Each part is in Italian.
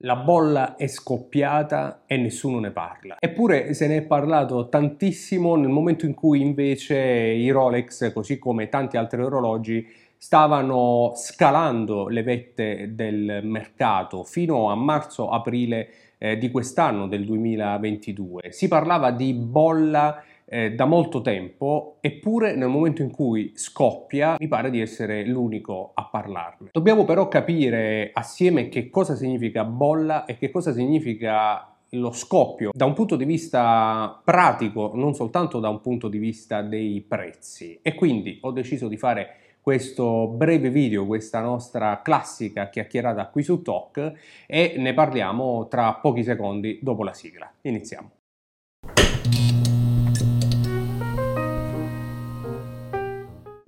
La bolla è scoppiata e nessuno ne parla. Eppure se ne è parlato tantissimo nel momento in cui invece i Rolex, così come tanti altri orologi, stavano scalando le vette del mercato fino a marzo-aprile eh, di quest'anno, del 2022. Si parlava di bolla eh, da molto tempo, eppure nel momento in cui scoppia mi pare di essere l'unico a parlarne. Dobbiamo però capire assieme che cosa significa bolla e che cosa significa lo scoppio da un punto di vista pratico, non soltanto da un punto di vista dei prezzi. E quindi ho deciso di fare questo breve video, questa nostra classica chiacchierata qui su Talk e ne parliamo tra pochi secondi dopo la sigla. Iniziamo.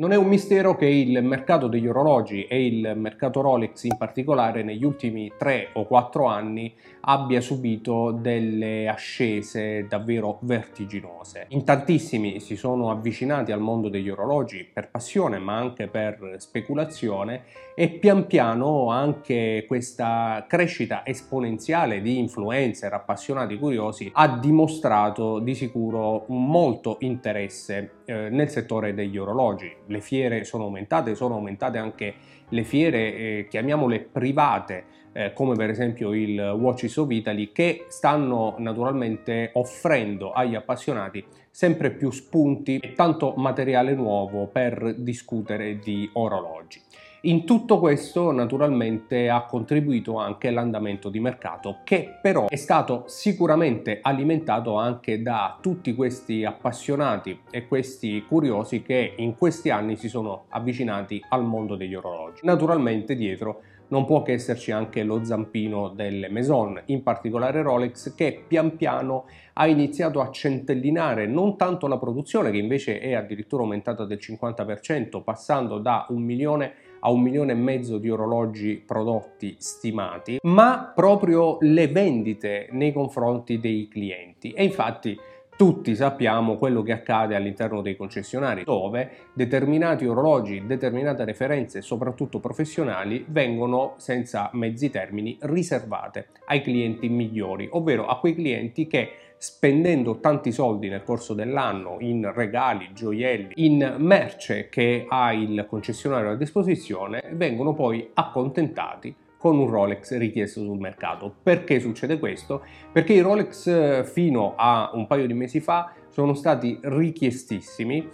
Non è un mistero che il mercato degli orologi e il mercato Rolex in particolare negli ultimi 3 o 4 anni abbia subito delle ascese davvero vertiginose. In tantissimi si sono avvicinati al mondo degli orologi per passione ma anche per speculazione e pian piano anche questa crescita esponenziale di influencer, appassionati, curiosi ha dimostrato di sicuro molto interesse eh, nel settore degli orologi. Le fiere sono aumentate, sono aumentate anche le fiere, eh, chiamiamole private, eh, come per esempio il Watches of Italy, che stanno naturalmente offrendo agli appassionati sempre più spunti e tanto materiale nuovo per discutere di orologi. In tutto questo naturalmente ha contribuito anche l'andamento di mercato che però è stato sicuramente alimentato anche da tutti questi appassionati e questi curiosi che in questi anni si sono avvicinati al mondo degli orologi. Naturalmente dietro non può che esserci anche lo zampino delle Maison, in particolare Rolex, che pian piano ha iniziato a centellinare non tanto la produzione, che invece è addirittura aumentata del 50%, passando da un milione a un milione e mezzo di orologi prodotti stimati, ma proprio le vendite nei confronti dei clienti. E infatti tutti sappiamo quello che accade all'interno dei concessionari, dove determinati orologi, determinate referenze, soprattutto professionali, vengono senza mezzi termini riservate ai clienti migliori, ovvero a quei clienti che spendendo tanti soldi nel corso dell'anno in regali, gioielli, in merce che ha il concessionario a disposizione, vengono poi accontentati con un Rolex richiesto sul mercato. Perché succede questo? Perché i Rolex eh, fino a un paio di mesi fa sono stati richiestissimi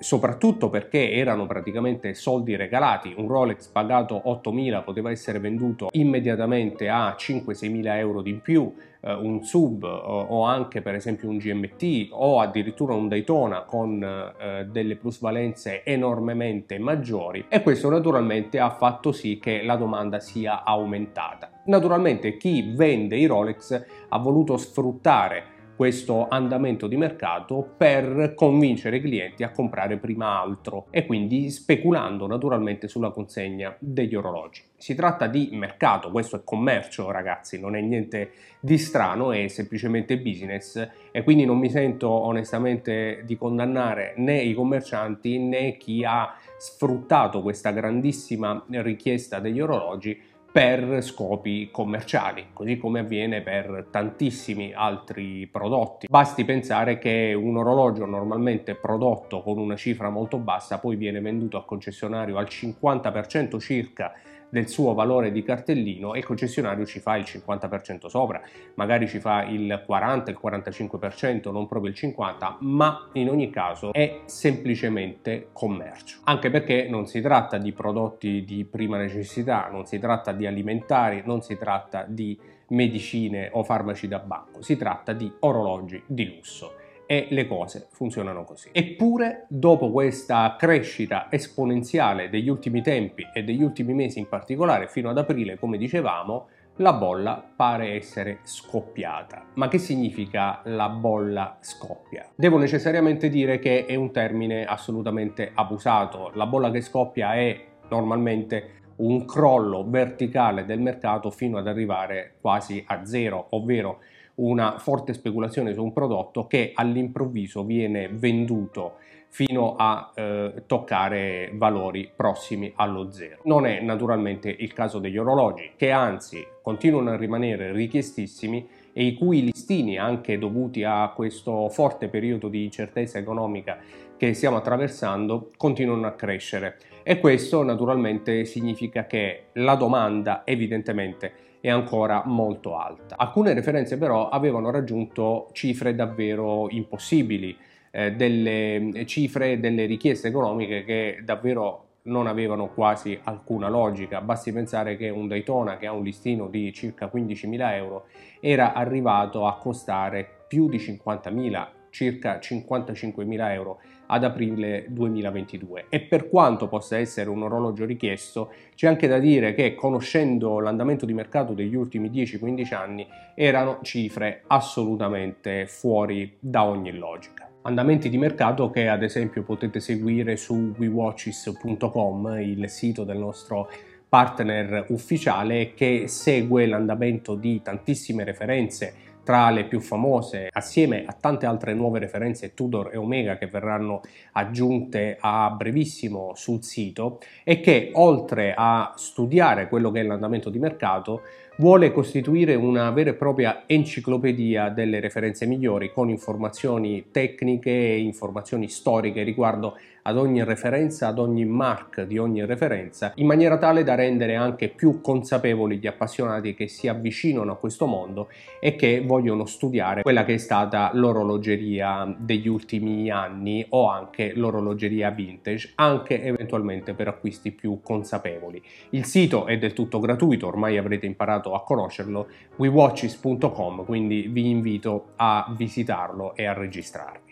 soprattutto perché erano praticamente soldi regalati, un Rolex pagato 8.000 poteva essere venduto immediatamente a 5-6.000 euro di più, eh, un sub o anche per esempio un GMT o addirittura un Daytona con eh, delle plusvalenze enormemente maggiori e questo naturalmente ha fatto sì che la domanda sia aumentata. Naturalmente chi vende i Rolex ha voluto sfruttare questo andamento di mercato per convincere i clienti a comprare prima altro e quindi speculando naturalmente sulla consegna degli orologi. Si tratta di mercato, questo è commercio ragazzi, non è niente di strano, è semplicemente business e quindi non mi sento onestamente di condannare né i commercianti né chi ha sfruttato questa grandissima richiesta degli orologi per scopi commerciali, così come avviene per tantissimi altri prodotti. Basti pensare che un orologio normalmente prodotto con una cifra molto bassa poi viene venduto al concessionario al 50% circa del suo valore di cartellino e il concessionario ci fa il 50% sopra, magari ci fa il 40, il 45%, non proprio il 50%, ma in ogni caso è semplicemente commercio. Anche perché non si tratta di prodotti di prima necessità, non si tratta di alimentari, non si tratta di medicine o farmaci da banco, si tratta di orologi di lusso e le cose funzionano così. Eppure, dopo questa crescita esponenziale degli ultimi tempi e degli ultimi mesi in particolare, fino ad aprile, come dicevamo, la bolla pare essere scoppiata. Ma che significa la bolla scoppia? Devo necessariamente dire che è un termine assolutamente abusato. La bolla che scoppia è normalmente un crollo verticale del mercato fino ad arrivare quasi a zero, ovvero una forte speculazione su un prodotto che all'improvviso viene venduto fino a eh, toccare valori prossimi allo zero. Non è naturalmente il caso degli orologi, che anzi continuano a rimanere richiestissimi e i cui listini, anche dovuti a questo forte periodo di incertezza economica che stiamo attraversando, continuano a crescere. E questo naturalmente significa che la domanda evidentemente è ancora molto alta. Alcune referenze però avevano raggiunto cifre davvero impossibili eh, delle cifre, delle richieste economiche che davvero non avevano quasi alcuna logica. Basti pensare che un Daytona che ha un listino di circa 15.000 euro era arrivato a costare più di 50.000, circa 55.000 euro ad aprile 2022 e per quanto possa essere un orologio richiesto c'è anche da dire che conoscendo l'andamento di mercato degli ultimi 10-15 anni erano cifre assolutamente fuori da ogni logica. Andamenti di mercato che ad esempio potete seguire su wewatches.com, il sito del nostro partner ufficiale che segue l'andamento di tantissime referenze tra le più famose, assieme a tante altre nuove referenze Tudor e Omega che verranno aggiunte a brevissimo sul sito e che oltre a studiare quello che è l'andamento di mercato vuole costituire una vera e propria enciclopedia delle referenze migliori con informazioni tecniche e informazioni storiche riguardo ad ogni referenza, ad ogni mark di ogni referenza, in maniera tale da rendere anche più consapevoli gli appassionati che si avvicinano a questo mondo e che vogliono studiare quella che è stata l'orologeria degli ultimi anni o anche l'orologeria vintage, anche eventualmente per acquisti più consapevoli. Il sito è del tutto gratuito, ormai avrete imparato a conoscerlo, wewatches.com, quindi vi invito a visitarlo e a registrarvi.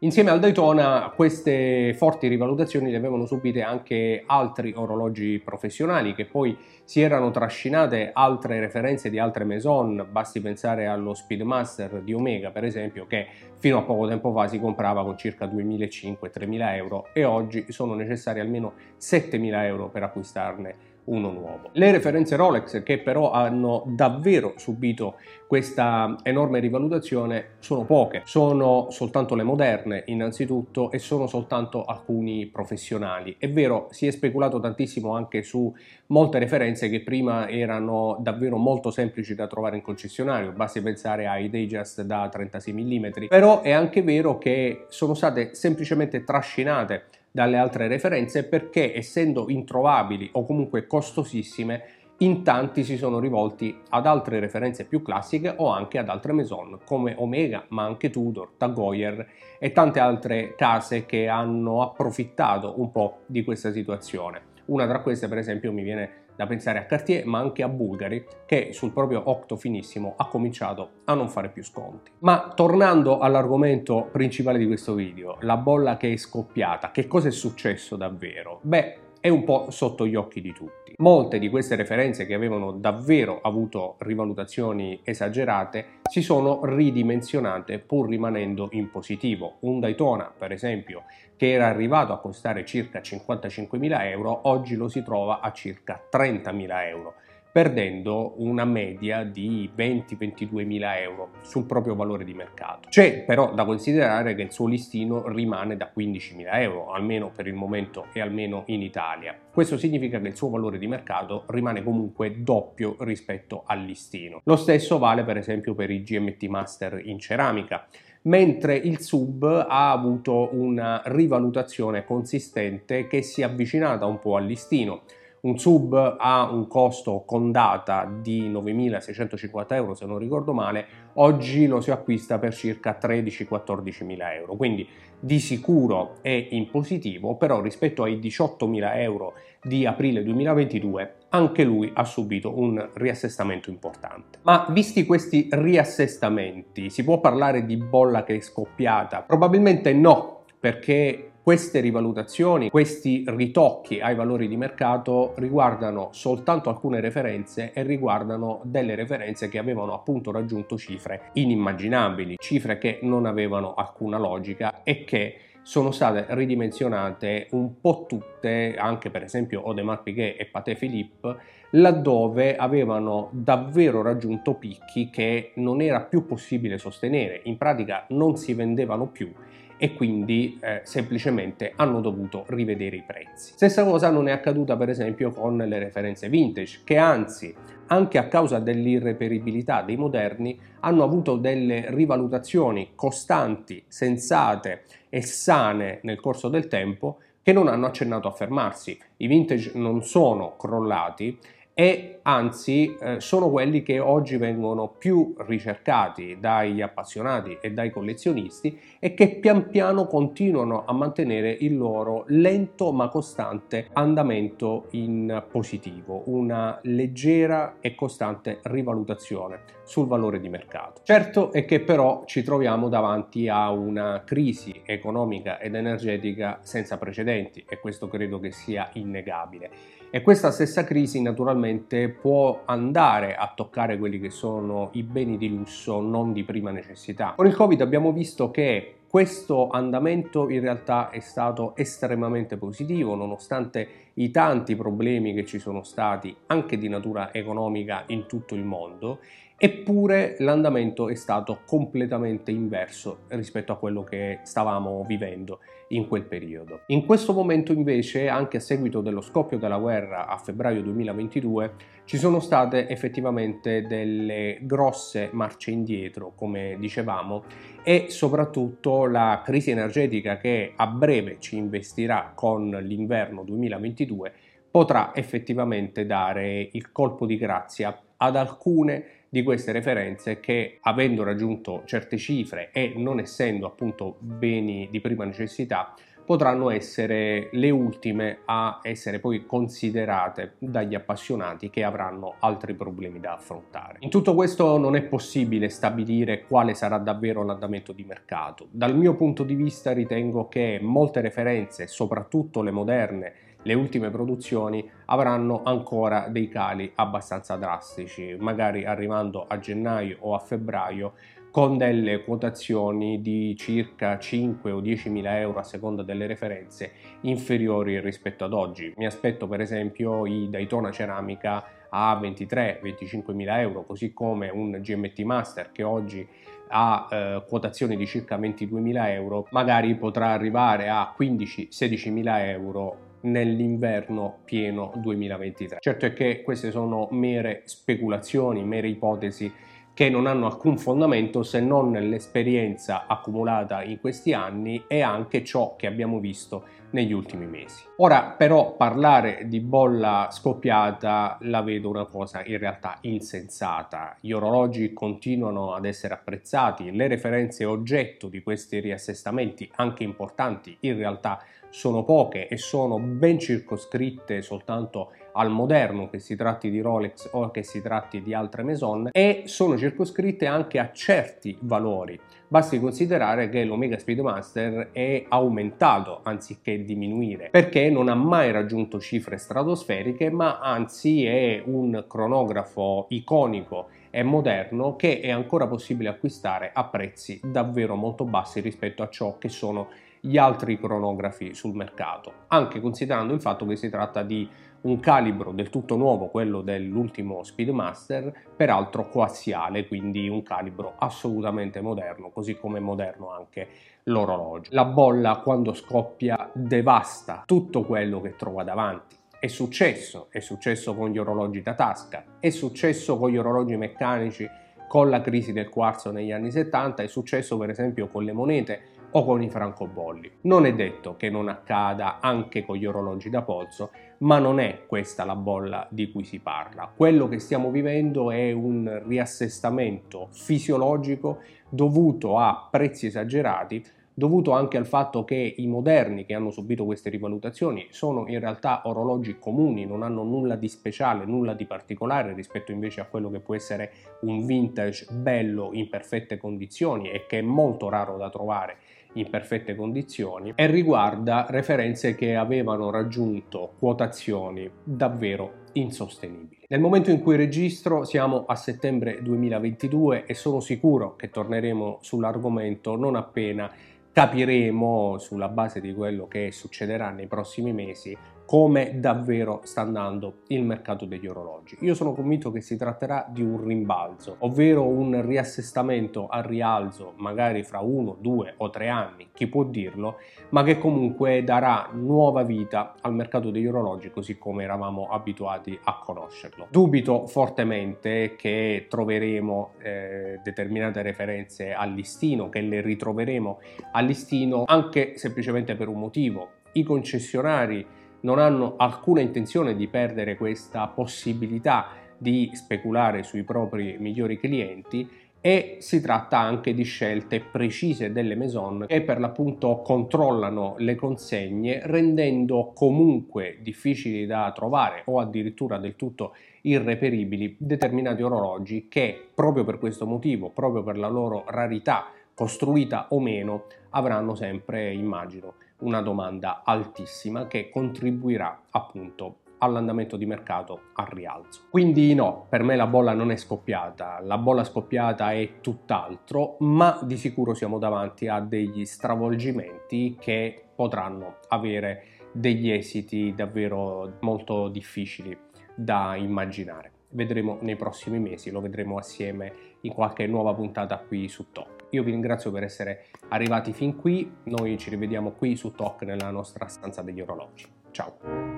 Insieme al Daytona queste forti rivalutazioni le avevano subite anche altri orologi professionali che poi si erano trascinate altre referenze di altre maison, basti pensare allo Speedmaster di Omega per esempio che fino a poco tempo fa si comprava con circa 2.500-3.000 euro e oggi sono necessari almeno 7.000 euro per acquistarne uno nuovo. Le referenze Rolex che però hanno davvero subito questa enorme rivalutazione sono poche, sono soltanto le moderne innanzitutto e sono soltanto alcuni professionali. È vero, si è speculato tantissimo anche su molte referenze che prima erano davvero molto semplici da trovare in concessionario, basti pensare ai Datejust da 36 mm, però è anche vero che sono state semplicemente trascinate dalle altre referenze perché essendo introvabili o comunque costosissime in tanti si sono rivolti ad altre referenze più classiche o anche ad altre maison come Omega ma anche Tudor, Tag Heuer e tante altre case che hanno approfittato un po' di questa situazione. Una tra queste per esempio mi viene da pensare a Cartier ma anche a Bulgari che sul proprio Octo Finissimo ha cominciato a non fare più sconti. Ma tornando all'argomento principale di questo video, la bolla che è scoppiata, che cosa è successo davvero? Beh, è un po' sotto gli occhi di tutti. Molte di queste referenze che avevano davvero avuto rivalutazioni esagerate si sono ridimensionate pur rimanendo in positivo. Un Daytona, per esempio, che era arrivato a costare circa 55.000 euro, oggi lo si trova a circa 30.000 euro perdendo una media di 20-22 mila euro sul proprio valore di mercato. C'è però da considerare che il suo listino rimane da 15 mila euro, almeno per il momento e almeno in Italia. Questo significa che il suo valore di mercato rimane comunque doppio rispetto al listino. Lo stesso vale per esempio per i GMT Master in ceramica mentre il sub ha avuto una rivalutazione consistente che si è avvicinata un po' al listino. Un sub ha un costo con data di 9.650 euro se non ricordo male, oggi lo si acquista per circa 13-14 mila euro, quindi di sicuro è in positivo, però rispetto ai 18 mila euro di aprile 2022 anche lui ha subito un riassestamento importante. Ma visti questi riassestamenti, si può parlare di bolla che è scoppiata? Probabilmente no, perché queste rivalutazioni, questi ritocchi ai valori di mercato riguardano soltanto alcune referenze e riguardano delle referenze che avevano appunto raggiunto cifre inimmaginabili, cifre che non avevano alcuna logica e che sono state ridimensionate un po' tutte, anche per esempio Audemars Piguet e Paté Philippe, laddove avevano davvero raggiunto picchi che non era più possibile sostenere, in pratica non si vendevano più e quindi eh, semplicemente hanno dovuto rivedere i prezzi. Stessa cosa non è accaduta per esempio con le referenze vintage che anzi anche a causa dell'irreperibilità dei moderni hanno avuto delle rivalutazioni costanti, sensate e sane nel corso del tempo che non hanno accennato a fermarsi. I vintage non sono crollati e anzi eh, sono quelli che oggi vengono più ricercati dagli appassionati e dai collezionisti e che pian piano continuano a mantenere il loro lento ma costante andamento in positivo, una leggera e costante rivalutazione sul valore di mercato. Certo è che però ci troviamo davanti a una crisi economica ed energetica senza precedenti e questo credo che sia innegabile e questa stessa crisi naturalmente può andare a toccare quelli che sono i beni di lusso non di prima necessità. Con il Covid abbiamo visto che questo andamento in realtà è stato estremamente positivo nonostante i tanti problemi che ci sono stati anche di natura economica in tutto il mondo Eppure l'andamento è stato completamente inverso rispetto a quello che stavamo vivendo in quel periodo. In questo momento invece, anche a seguito dello scoppio della guerra a febbraio 2022, ci sono state effettivamente delle grosse marce indietro, come dicevamo, e soprattutto la crisi energetica che a breve ci investirà con l'inverno 2022 potrà effettivamente dare il colpo di grazia ad alcune di queste referenze che avendo raggiunto certe cifre e non essendo appunto beni di prima necessità potranno essere le ultime a essere poi considerate dagli appassionati che avranno altri problemi da affrontare. In tutto questo non è possibile stabilire quale sarà davvero l'andamento di mercato. Dal mio punto di vista ritengo che molte referenze, soprattutto le moderne, le ultime produzioni avranno ancora dei cali abbastanza drastici, magari arrivando a gennaio o a febbraio con delle quotazioni di circa 5 o 10 mila euro a seconda delle referenze inferiori rispetto ad oggi. Mi aspetto per esempio i Daytona Ceramica a 23-25 mila euro, così come un GMT Master che oggi ha eh, quotazioni di circa 22 mila euro, magari potrà arrivare a 15-16 mila euro nell'inverno pieno 2023. Certo è che queste sono mere speculazioni, mere ipotesi che non hanno alcun fondamento se non nell'esperienza accumulata in questi anni e anche ciò che abbiamo visto negli ultimi mesi. Ora però parlare di bolla scoppiata la vedo una cosa in realtà insensata. Gli orologi continuano ad essere apprezzati, le referenze oggetto di questi riassestamenti, anche importanti, in realtà sono poche e sono ben circoscritte soltanto al moderno, che si tratti di Rolex o che si tratti di altre maison, e sono circoscritte anche a certi valori. Basti considerare che l'Omega Speedmaster è aumentato anziché diminuire, perché non ha mai raggiunto cifre stratosferiche, ma anzi è un cronografo iconico e moderno che è ancora possibile acquistare a prezzi davvero molto bassi rispetto a ciò che sono gli altri cronografi sul mercato, anche considerando il fatto che si tratta di un calibro del tutto nuovo, quello dell'ultimo Speedmaster, peraltro coassiale, quindi un calibro assolutamente moderno, così come moderno anche l'orologio. La bolla quando scoppia devasta tutto quello che trova davanti. È successo, è successo con gli orologi da tasca, è successo con gli orologi meccanici con la crisi del quarzo negli anni 70, è successo per esempio con le monete o con i francobolli. Non è detto che non accada anche con gli orologi da polso, ma non è questa la bolla di cui si parla. Quello che stiamo vivendo è un riassestamento fisiologico dovuto a prezzi esagerati dovuto anche al fatto che i moderni che hanno subito queste rivalutazioni sono in realtà orologi comuni, non hanno nulla di speciale, nulla di particolare rispetto invece a quello che può essere un vintage bello in perfette condizioni e che è molto raro da trovare in perfette condizioni e riguarda referenze che avevano raggiunto quotazioni davvero insostenibili. Nel momento in cui registro siamo a settembre 2022 e sono sicuro che torneremo sull'argomento non appena capiremo sulla base di quello che succederà nei prossimi mesi come davvero sta andando il mercato degli orologi. Io sono convinto che si tratterà di un rimbalzo, ovvero un riassestamento al rialzo, magari fra uno, due o tre anni, chi può dirlo, ma che comunque darà nuova vita al mercato degli orologi così come eravamo abituati a conoscerlo. Dubito fortemente che troveremo eh, determinate referenze al listino, che le ritroveremo al listino anche semplicemente per un motivo. I concessionari non hanno alcuna intenzione di perdere questa possibilità di speculare sui propri migliori clienti e si tratta anche di scelte precise delle maison che per l'appunto controllano le consegne rendendo comunque difficili da trovare o addirittura del tutto irreperibili determinati orologi che proprio per questo motivo, proprio per la loro rarità costruita o meno, avranno sempre, immagino, una domanda altissima che contribuirà appunto all'andamento di mercato al rialzo. Quindi no, per me la bolla non è scoppiata, la bolla scoppiata è tutt'altro, ma di sicuro siamo davanti a degli stravolgimenti che potranno avere degli esiti davvero molto difficili da immaginare. Vedremo nei prossimi mesi, lo vedremo assieme in qualche nuova puntata qui su Top. Io vi ringrazio per essere arrivati fin qui, noi ci rivediamo qui su Talk nella nostra stanza degli orologi. Ciao!